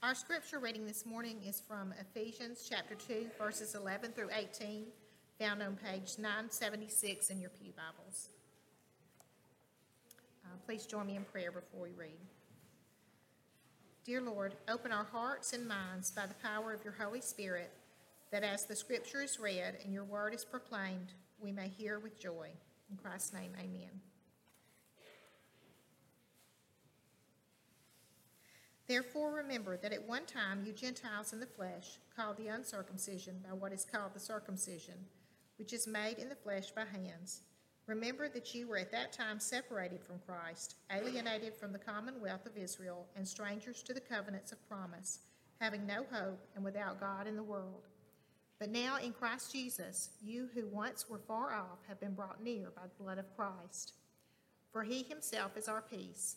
Our scripture reading this morning is from Ephesians chapter 2, verses 11 through 18, found on page 976 in your Pew Bibles. Uh, please join me in prayer before we read. Dear Lord, open our hearts and minds by the power of your Holy Spirit, that as the scripture is read and your word is proclaimed, we may hear with joy. In Christ's name, amen. Therefore, remember that at one time you Gentiles in the flesh, called the uncircumcision by what is called the circumcision, which is made in the flesh by hands. Remember that you were at that time separated from Christ, alienated from the commonwealth of Israel, and strangers to the covenants of promise, having no hope and without God in the world. But now in Christ Jesus, you who once were far off have been brought near by the blood of Christ. For he himself is our peace,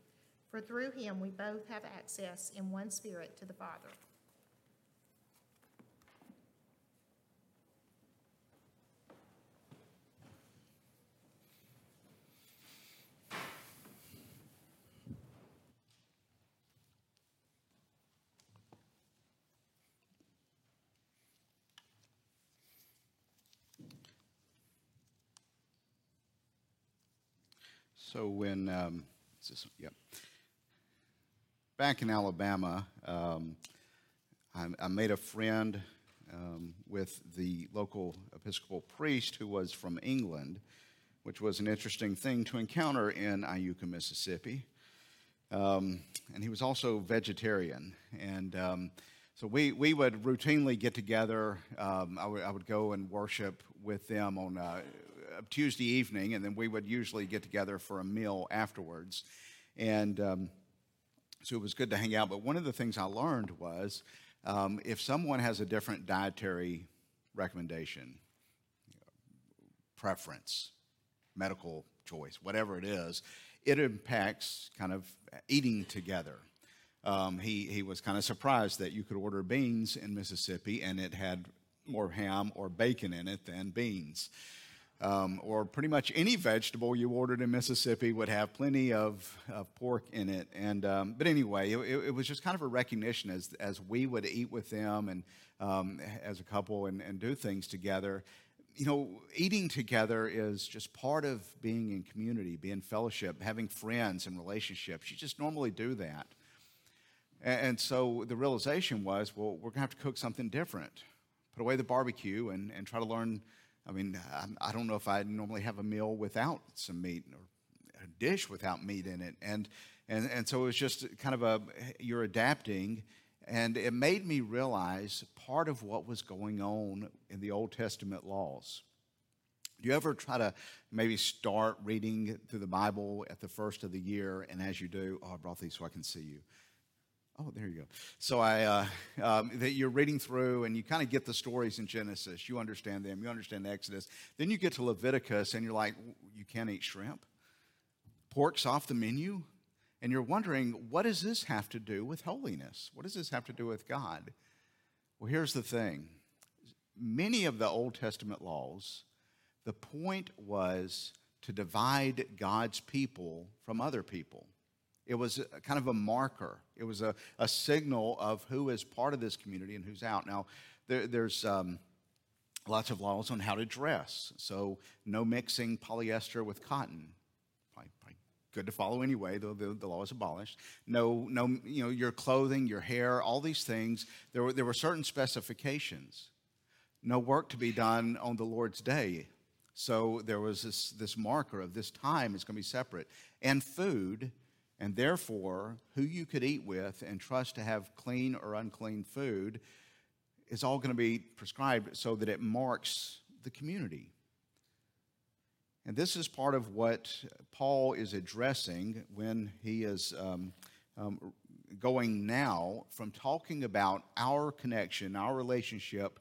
For through him we both have access in one spirit to the Father. So when, um, this, yep. Back in Alabama, um, I, I, made a friend um, with the local Episcopal priest who was from England, which was an interesting thing to encounter in Iuka, Mississippi. Um, and he was also vegetarian. And um, so we, we would routinely get together. Um, I, would, would go and worship with them on uh, Tuesday evening, and then we would usually get together for a meal afterwards. And um, so it was good to hang out. But one of the things I learned was um, if someone has a different dietary recommendation, preference, medical choice, whatever it is, it impacts kind of eating together. Um, he, he was kind of surprised that you could order beans in Mississippi and it had more ham or bacon in it than beans um, or pretty much any vegetable you ordered in Mississippi would have plenty of, of pork in it. And um, but anyway, it, it, was just kind of a recognition as as we would eat with them and um, as a couple and, and do things together. You know, eating together is just part of being in community, being fellowship, having friends and relationships. You just normally do that. And, and so the realization was, well, we're gonna have to cook something different. Put away the barbecue and, and try to learn I mean, I don't know if I normally have a meal without some meat or a dish without meat in it. And, and, and so it was just kind of a, you're adapting. And it made me realize part of what was going on in the Old Testament laws. Do you ever try to maybe start reading through the Bible at the first of the year, and as you do, oh, I brought these so I can see you. Oh, there you go. So I, uh, um, that you're reading through and you kind of get the stories in Genesis. You understand them. You understand Exodus. Then you get to Leviticus and you're like, you can't eat shrimp. Pork's off the menu. And you're wondering, what does this have to do with holiness? What does this have to do with God? Well, here's the thing. Many of the Old Testament laws, the point was to divide God's people from other people. It was a, kind of a marker. It was a, a signal of who is part of this community and who's out. Now, there, there's um, lots of laws on how to dress. So, no mixing polyester with cotton. Probably, probably good to follow anyway, though the, the law is abolished. No, no, you know, your clothing, your hair, all these things. There were, there were certain specifications. No work to be done on the Lord's day. So there was this, this marker of this time is going to be separate. And food and therefore, who you could eat with and trust to have clean or unclean food is all going to be prescribed so that it marks the community. And this is part of what Paul is addressing when he is um, um, going now from talking about our connection, our relationship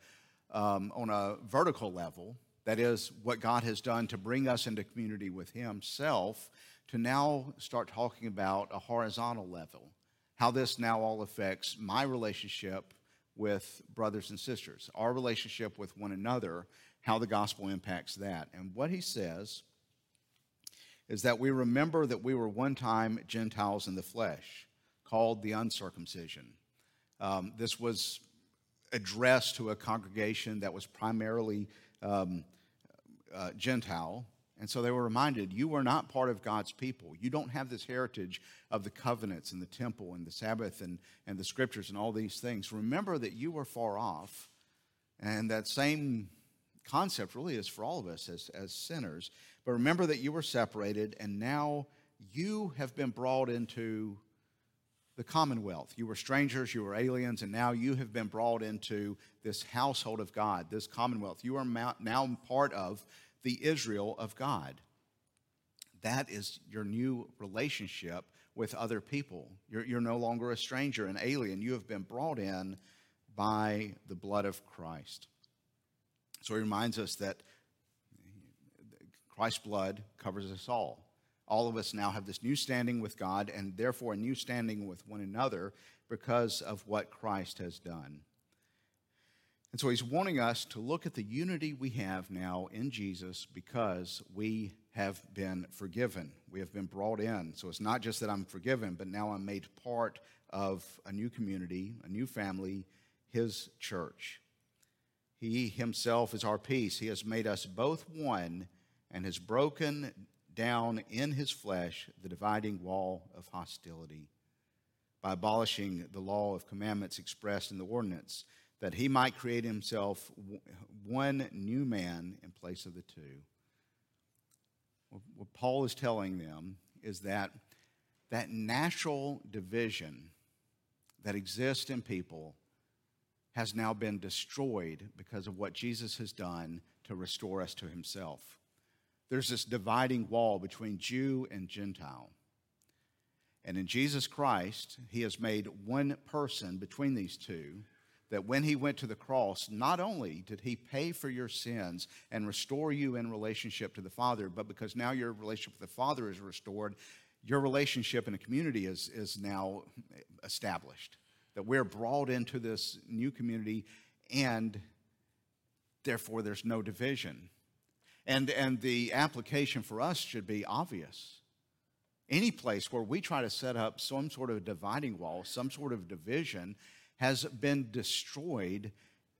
um, on a vertical level, that is, what God has done to bring us into community with Himself, to now start talking about a horizontal level, how this now all affects my relationship with brothers and sisters, our relationship with one another, how the gospel impacts that. And what he says is that we remember that we were one time Gentiles in the flesh, called the uncircumcision. Um, this was addressed to a congregation that was primarily um, uh, Gentile. And so they were reminded, you are not part of God's people. You don't have this heritage of the covenants and the temple and the Sabbath and, and the scriptures and all these things. Remember that you were far off. And that same concept really is for all of us as, as sinners. But remember that you were separated, and now you have been brought into the commonwealth. You were strangers, you were aliens, and now you have been brought into this household of God, this commonwealth. You are now part of the Israel of God. That is your new relationship with other people. You're, you're no longer a stranger, an alien. You have been brought in by the blood of Christ. So he reminds us that Christ's blood covers us all. All of us now have this new standing with God and therefore a new standing with one another because of what Christ has done. And so he's wanting us to look at the unity we have now in Jesus because we have been forgiven. We have been brought in. So it's not just that I'm forgiven, but now I'm made part of a new community, a new family, his church. He himself is our peace. He has made us both one and has broken down in his flesh the dividing wall of hostility by abolishing the law of commandments expressed in the ordinance, that he might create himself one new man in place of the two. What Paul is telling them is that that natural division that exists in people has now been destroyed because of what Jesus has done to restore us to himself. There's this dividing wall between Jew and Gentile. And in Jesus Christ, he has made one person between these two that when he went to the cross, not only did he pay for your sins and restore you in relationship to the Father, but because now your relationship with the Father is restored, your relationship in a community is, is now established that we're brought into this new community and therefore there's no division. And, and the application for us should be obvious. Any place where we try to set up some sort of dividing wall, some sort of division, has been destroyed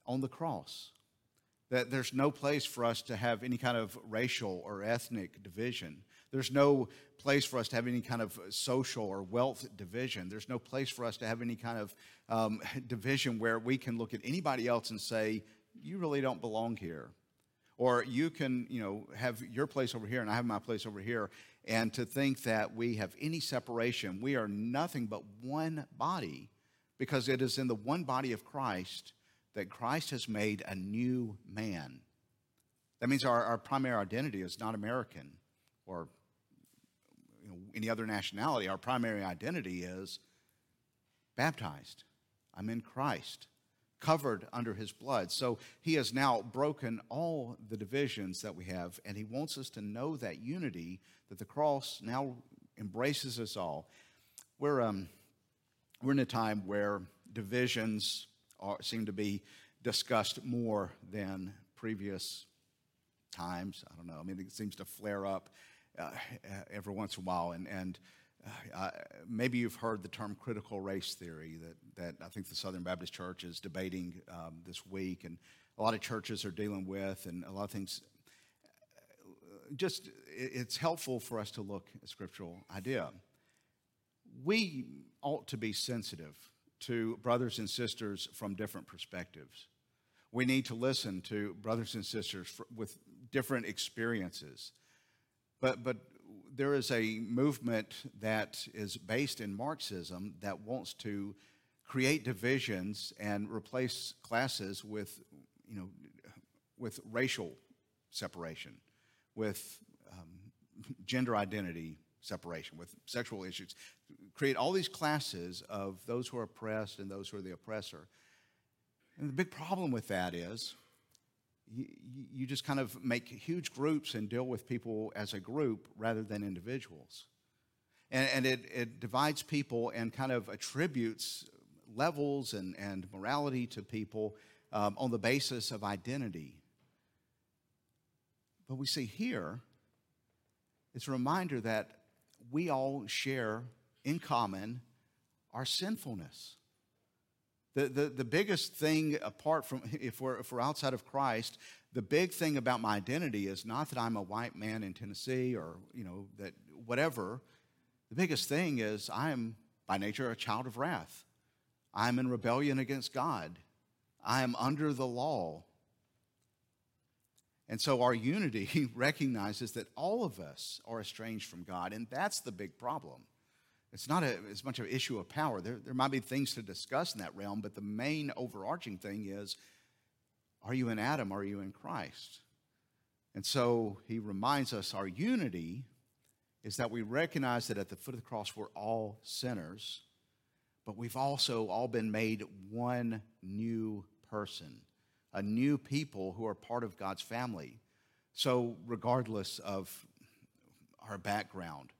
on the cross. That there's no place for us to have any kind of racial or ethnic division. There's no place for us to have any kind of social or wealth division. There's no place for us to have any kind of um, division where we can look at anybody else and say, you really don't belong here. Or you can, you know, have your place over here and I have my place over here. And to think that we have any separation, we are nothing but one body because it is in the one body of Christ that Christ has made a new man. That means our, our primary identity is not American or know, any other nationality, our primary identity is baptized. I'm in Christ, covered under his blood. So he has now broken all the divisions that we have, and he wants us to know that unity that the cross now embraces us all. We're, um, we're in a time where divisions are, seem to be discussed more than previous times. I don't know. I mean, it seems to flare up uh, every once in a while. And, and uh, maybe you've heard the term critical race theory that, that I think the Southern Baptist Church is debating um, this week, and a lot of churches are dealing with, and a lot of things. Just, it's helpful for us to look at scriptural idea. We ought to be sensitive to brothers and sisters from different perspectives. We need to listen to brothers and sisters with different experiences. But, but there is a movement that is based in Marxism that wants to create divisions and replace classes with, you know, with racial separation, with um, gender identity separation, with sexual issues. Create all these classes of those who are oppressed and those who are the oppressor. And the big problem with that is you, you just kind of make huge groups and deal with people as a group rather than individuals. And, and it, it divides people and kind of attributes levels and, and morality to people um, on the basis of identity. But we see here, it's a reminder that we all share in common our sinfulness. The, the, the biggest thing apart from, if we're, if we're outside of Christ, the big thing about my identity is not that I'm a white man in Tennessee or, you know, that whatever. The biggest thing is I am by nature a child of wrath. I'm in rebellion against God. I am under the law. And so our unity recognizes that all of us are estranged from God, and that's the big problem. It's not a, as much of an issue of power. There, there might be things to discuss in that realm, but the main overarching thing is are you in Adam? Are you in Christ? And so he reminds us our unity is that we recognize that at the foot of the cross we're all sinners, but we've also all been made one new person, a new people who are part of God's family. So, regardless of our background,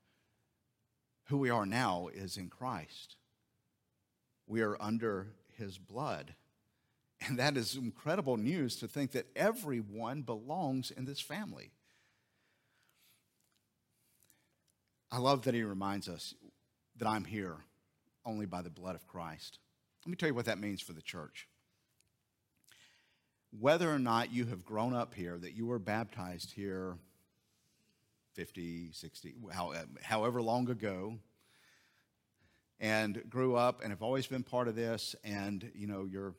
who we are now is in Christ. We are under his blood. And that is incredible news to think that everyone belongs in this family. I love that he reminds us that I'm here only by the blood of Christ. Let me tell you what that means for the church. Whether or not you have grown up here, that you were baptized here 50, 60, however long ago, and grew up and have always been part of this, and you know, you're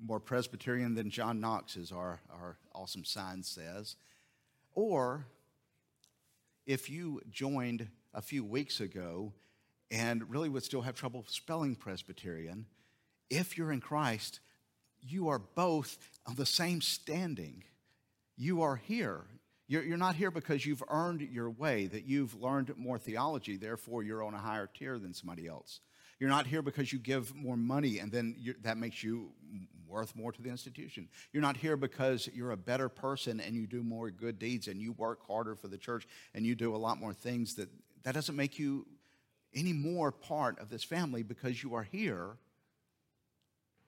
more Presbyterian than John Knox, as our, our awesome sign says. Or if you joined a few weeks ago and really would still have trouble spelling Presbyterian, if you're in Christ, you are both on the same standing. You are here. You're, you're not here because you've earned your way, that you've learned more theology, therefore you're on a higher tier than somebody else. You're not here because you give more money and then that makes you worth more to the institution. You're not here because you're a better person and you do more good deeds and you work harder for the church and you do a lot more things that that doesn't make you any more part of this family because you are here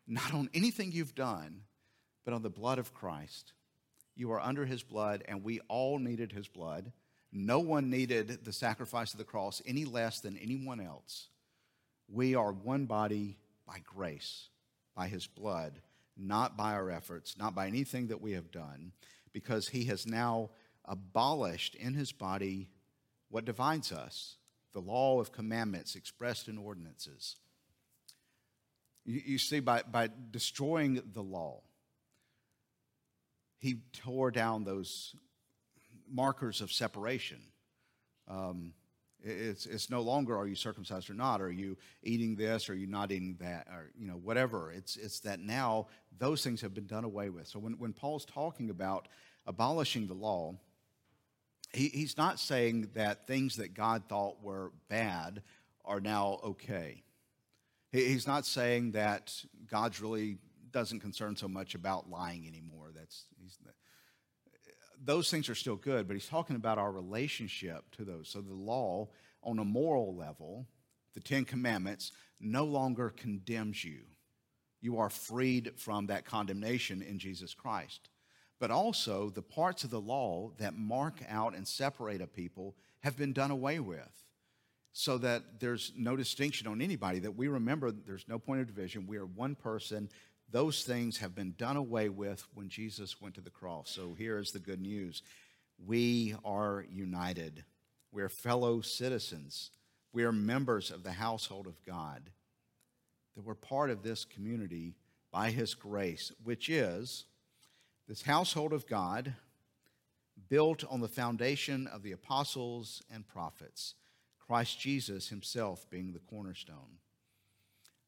not on anything you've done, but on the blood of Christ. You are under his blood, and we all needed his blood. No one needed the sacrifice of the cross any less than anyone else. We are one body by grace, by his blood, not by our efforts, not by anything that we have done, because he has now abolished in his body what divides us the law of commandments expressed in ordinances. You, you see, by, by destroying the law, he tore down those markers of separation. Um, it's, it's no longer are you circumcised or not? Are you eating this? Or are you not eating that? Or, you know, whatever. It's, it's that now those things have been done away with. So when, when Paul's talking about abolishing the law, he, he's not saying that things that God thought were bad are now okay. He, he's not saying that God's really doesn't concern so much about lying anymore. That's those things are still good, but he's talking about our relationship to those. So the law, on a moral level, the Ten Commandments, no longer condemns you. You are freed from that condemnation in Jesus Christ. But also, the parts of the law that mark out and separate a people have been done away with so that there's no distinction on anybody, that we remember there's no point of division. We are one person those things have been done away with when Jesus went to the cross. So here is the good news we are united, we are fellow citizens, we are members of the household of God, that we're part of this community by His grace, which is this household of God built on the foundation of the apostles and prophets, Christ Jesus Himself being the cornerstone.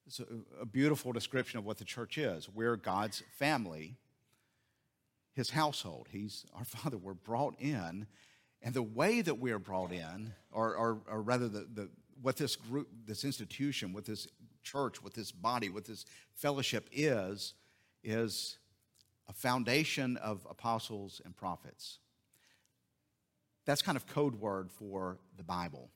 It's a, beautiful description of what the church is. We're God's family, his household. He's our father. We're brought in. And the way that we are brought in, or, or, or rather, the, the, what this group, this institution, what this church, what this body, what this fellowship is, is a foundation of apostles and prophets. That's kind of code word for the Bible.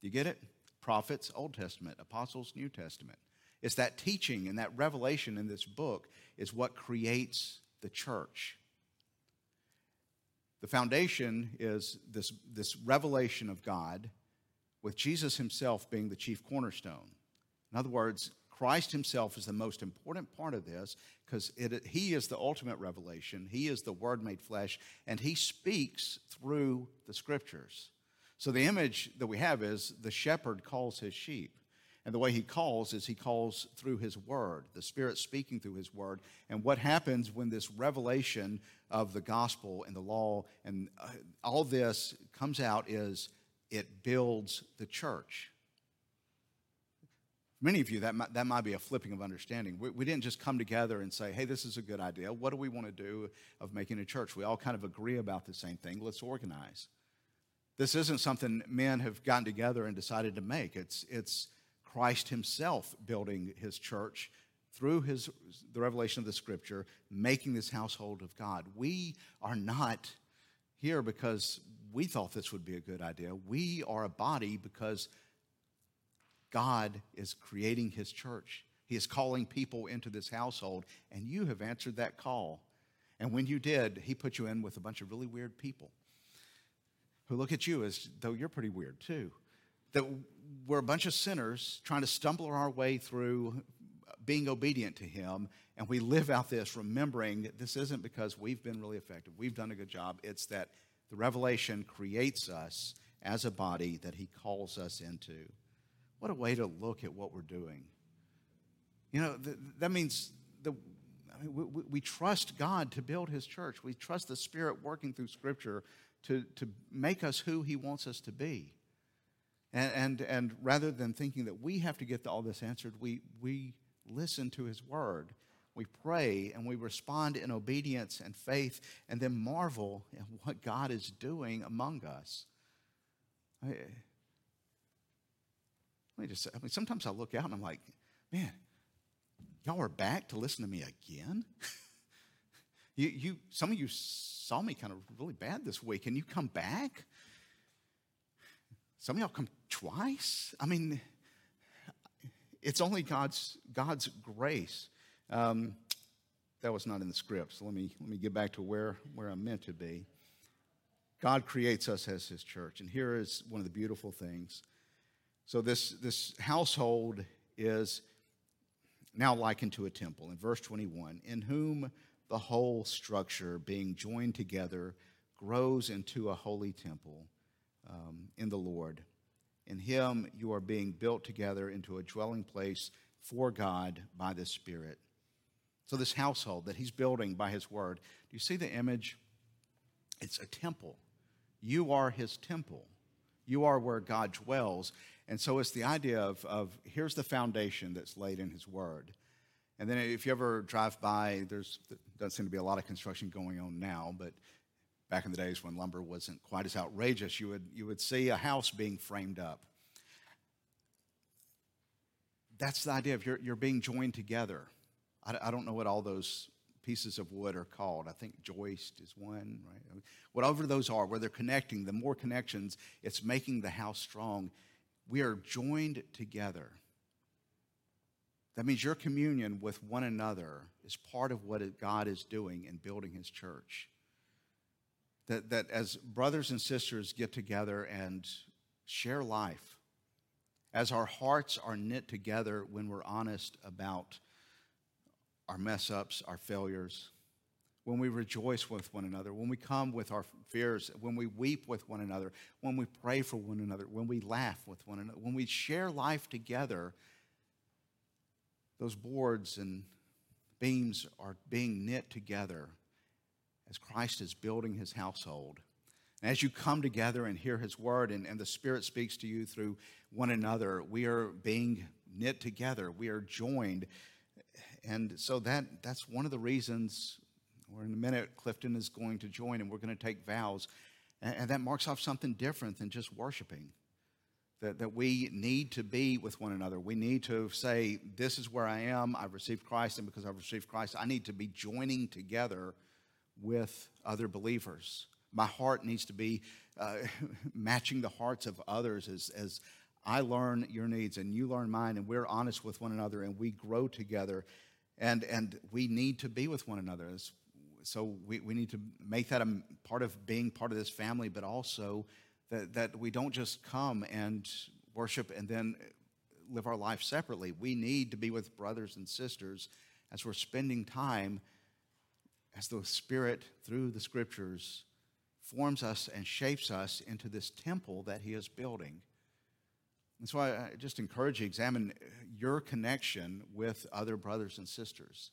You get it? Prophets, Old Testament, apostles, New Testament. It's that teaching and that revelation in this book is what creates the church. The foundation is this, this revelation of God with Jesus himself being the chief cornerstone. In other words, Christ himself is the most important part of this because he is the ultimate revelation. He is the Word made flesh, and he speaks through the scriptures. So the image that we have is the shepherd calls his sheep. And the way he calls is he calls through his word, the Spirit speaking through his word. And what happens when this revelation of the gospel and the law and uh, all this comes out is it builds the church. Many of you, that might, that might be a flipping of understanding. We, we didn't just come together and say, hey, this is a good idea. What do we want to do of making a church? We all kind of agree about the same thing. Let's organize. This isn't something men have gotten together and decided to make. It's, it's Christ himself building his church through his, the revelation of the scripture, making this household of God. We are not here because we thought this would be a good idea. We are a body because God is creating his church. He is calling people into this household, and you have answered that call. And when you did, he put you in with a bunch of really weird people who look at you as though you're pretty weird too that we're a bunch of sinners trying to stumble our way through being obedient to Him, and we live out this remembering that this isn't because we've been really effective, we've done a good job. It's that the revelation creates us as a body that He calls us into. What a way to look at what we're doing. You know, th- that means the, I mean, we, we, trust God to build His church. We trust the Spirit working through Scripture to, to make us who He wants us to be. And, and, and rather than thinking that we have to get all this answered, we, we listen to his word. We pray and we respond in obedience and faith and then marvel at what God is doing among us. I, let me just say, I mean, sometimes I look out and I'm like, man, y'all are back to listen to me again? you, you, some of you saw me kind of really bad this week and you come back? Some of y'all come twice. I mean, it's only God's, God's grace. Um, that was not in the script, so let me, let me get back to where, where I'm meant to be. God creates us as his church, and here is one of the beautiful things. So, this, this household is now likened to a temple. In verse 21, in whom the whole structure, being joined together, grows into a holy temple um, in the Lord. In Him, you are being built together into a dwelling place for God by the Spirit. So, this household that He's building by His Word, do you see the image? It's a temple. You are His temple, you are where God dwells. And so, it's the idea of, of here's the foundation that's laid in His Word. And then, if you ever drive by, there's doesn't seem to be a lot of construction going on now, but back in the days when lumber wasn't quite as outrageous, you would, you would see a house being framed up. That's the idea of you're, you're being joined together. I, I don't know what all those pieces of wood are called. I think joist is one, right? Whatever those are, where they're connecting, the more connections, it's making the house strong. We are joined together. That means your communion with one another is part of what God is doing in building his church that, that as brothers and sisters get together and share life, as our hearts are knit together when we're honest about our mess ups, our failures, when we rejoice with one another, when we come with our fears, when we weep with one another, when we pray for one another, when we laugh with one another, when we share life together, those boards and beams are being knit together as Christ is building his household. And as you come together and hear his word and, and the Spirit speaks to you through one another, we are being knit together. We are joined. And so that, that's one of the reasons, or in a minute, Clifton is going to join and we're going to take vows. And, and that marks off something different than just worshiping. that, that we need to be with one another. We need to say, This is where I am. I've received Christ, and because I've received Christ, I need to be joining together with other believers. My heart needs to be uh, matching the hearts of others as, as I learn your needs and you learn mine, and we're honest with one another and we grow together. And, and we need to be with one another. So we, we need to make that a part of being part of this family, but also that, that we don't just come and worship and then live our life separately. We need to be with brothers and sisters as we're spending time as the Spirit, through the scriptures, forms us and shapes us into this temple that He is building. And so I just encourage you examine your connection with other brothers and sisters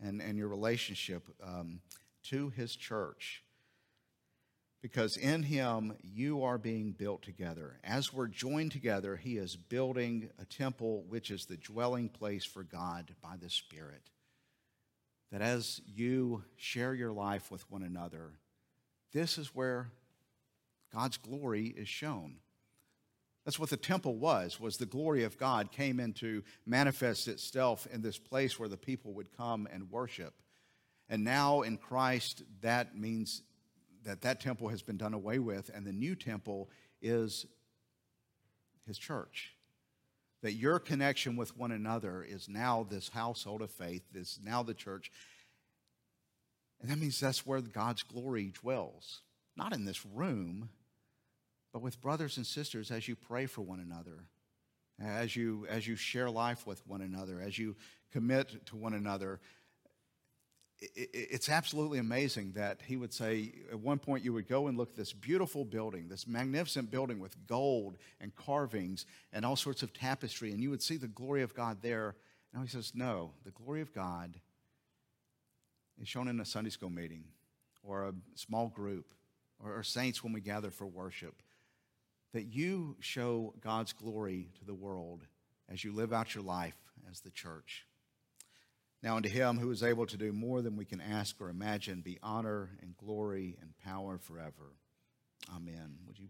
and, and your relationship um, to His church because in him you are being built together. As we're joined together, he is building a temple which is the dwelling place for God by the Spirit. That as you share your life with one another, this is where God's glory is shown. That's what the temple was, was the glory of God came in to manifest itself in this place where the people would come and worship. And now in Christ, that means that that temple has been done away with, and the new temple is his church. That your connection with one another is now this household of faith, is now the church. And that means that's where God's glory dwells. Not in this room, but with brothers and sisters as you pray for one another, as you, as you share life with one another, as you commit to one another it's absolutely amazing that he would say at one point you would go and look at this beautiful building, this magnificent building with gold and carvings and all sorts of tapestry, and you would see the glory of God there. Now he says, No, the glory of God is shown in a Sunday school meeting or a small group or, saints when we gather for worship. That you show God's glory to the world as you live out your life as the church. Now, unto him who is able to do more than we can ask or imagine, be honor and glory and power forever. Amen. Would you